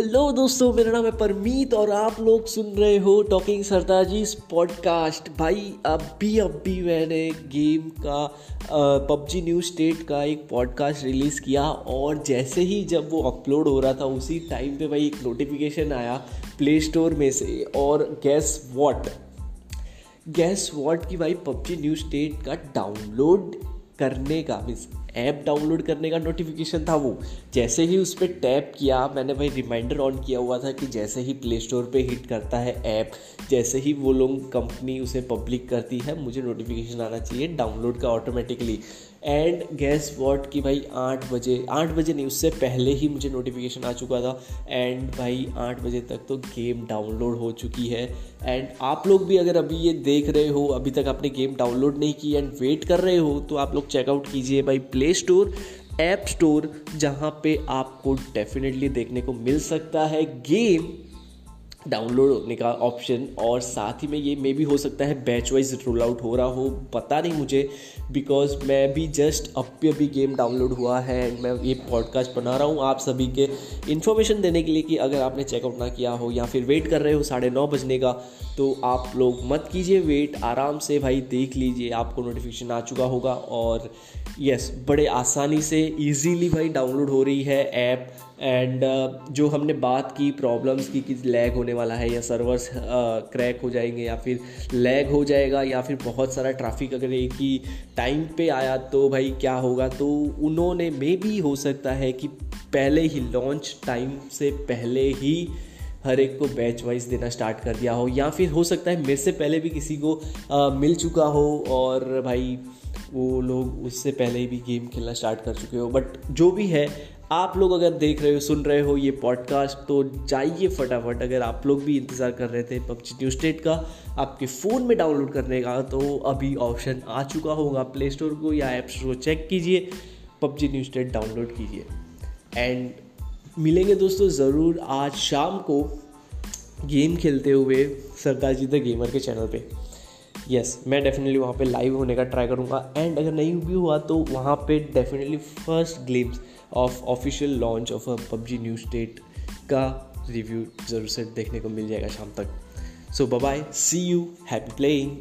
Hello दोस्तों, मेरा नाम है परमीत और आप लोग सुन रहे हो टॉकिंग इस पॉडकास्ट भाई, अभी अभी मैंने गेम का पबजी न्यू स्टेट का एक पॉडकास्ट रिलीज़ किया और जैसे ही जब वो अपलोड हो रहा था, उसी टाइम पे भाई एक नोटिफिकेशन आया प्ले स्टोर में से और गैस वॉट गैस वॉट की भाई पबजी न्यू स्टेट का डाउनलोड करने का मीन्स ऐप डाउनलोड करने का नोटिफिकेशन था वो। जैसे ही उस पर टैप किया, मैंने भाई रिमाइंडर ऑन किया हुआ था कि जैसे ही प्ले स्टोर पे हिट करता है ऐप जैसे ही वो लोग कंपनी उसे पब्लिक करती है, मुझे नोटिफिकेशन आना चाहिए डाउनलोड का ऑटोमेटिकली एंड गैस वॉट कि भाई आठ बजे आठ बजे नहीं, उससे पहले ही मुझे नोटिफिकेशन आ चुका था। एंड भाई आठ बजे तक तो गेम डाउनलोड हो चुकी है। एंड आप लोग भी अगर अभी ये देख रहे हो, अभी तक आपने गेम डाउनलोड नहीं की एंड वेट कर रहे हो तो आप लोग चेकआउट कीजिए भाई स्टोर ऐप स्टोर जहाँ पे आपको डेफिनेटली देखने को मिल सकता है गेम। डाउनलोड होने का ऑप्शन और साथ ही में ये मे भी हो सकता है बैच वाइज रोल आउट हो रहा हो पता नहीं मुझे बिकॉज़ मैं भी जस्ट अभी अभी गेम डाउनलोड हुआ है एंड मैं ये पॉडकास्ट बना रहा हूँ। आप सभी के इन्फॉर्मेशन देने के लिए कि अगर आपने चेकआउट ना किया हो या फिर वेट कर रहे हो साढ़े नौ बजने का तो आप लोग मत कीजिए वेट आराम से भाई देख लीजिए आपको नोटिफिकेशन आ चुका होगा और यस बड़े आसानी से ईजीली भाई डाउनलोड हो रही है ऐप एंड uh, जो हमने बात की प्रॉब्लम्स की कि लैग होने वाला है या सर्वर्स क्रैक हो जाएँगे या फिर लैग हो जाएगा या फिर बहुत सारा ट्रैफ़िक अगर एक ही टाइम पे आया तो भाई क्या होगा? तो उन्होंने मे भी हो सकता है कि पहले ही लॉन्च टाइम से पहले ही हर एक को बैच वाइज देना स्टार्ट कर दिया हो या फिर हो सकता है मेरे से पहले भी किसी को आ, मिल चुका हो और भाई वो लोग उससे पहले भी गेम खेलना स्टार्ट कर चुके हो। बट जो भी है आप लोग अगर देख रहे हो, सुन रहे हो ये पॉडकास्ट तो जाइए फटाफट। अगर आप लोग भी इंतज़ार कर रहे थे पबजी न्यू स्टेट का, आपके फ़ोन में डाउनलोड करने का तो अभी ऑप्शन आ चुका होगा प्ले स्टोर को या ऐप स्टोर को चेक कीजिए, पबजी न्यू स्टेट डाउनलोड कीजिए। एंड मिलेंगे दोस्तों ज़रूर आज शाम को गेम खेलते हुए सरदार जी द गेमर के चैनल पे। यस मैं डेफिनेटली वहाँ पे लाइव होने का ट्राई करूँगा। एंड अगर नहीं भी हुआ तो वहाँ पे definitely first glimpse of official launch of a PUBG new state का रिव्यू ज़रूर से देखने को मिल जाएगा शाम तक। So bye see you happy playing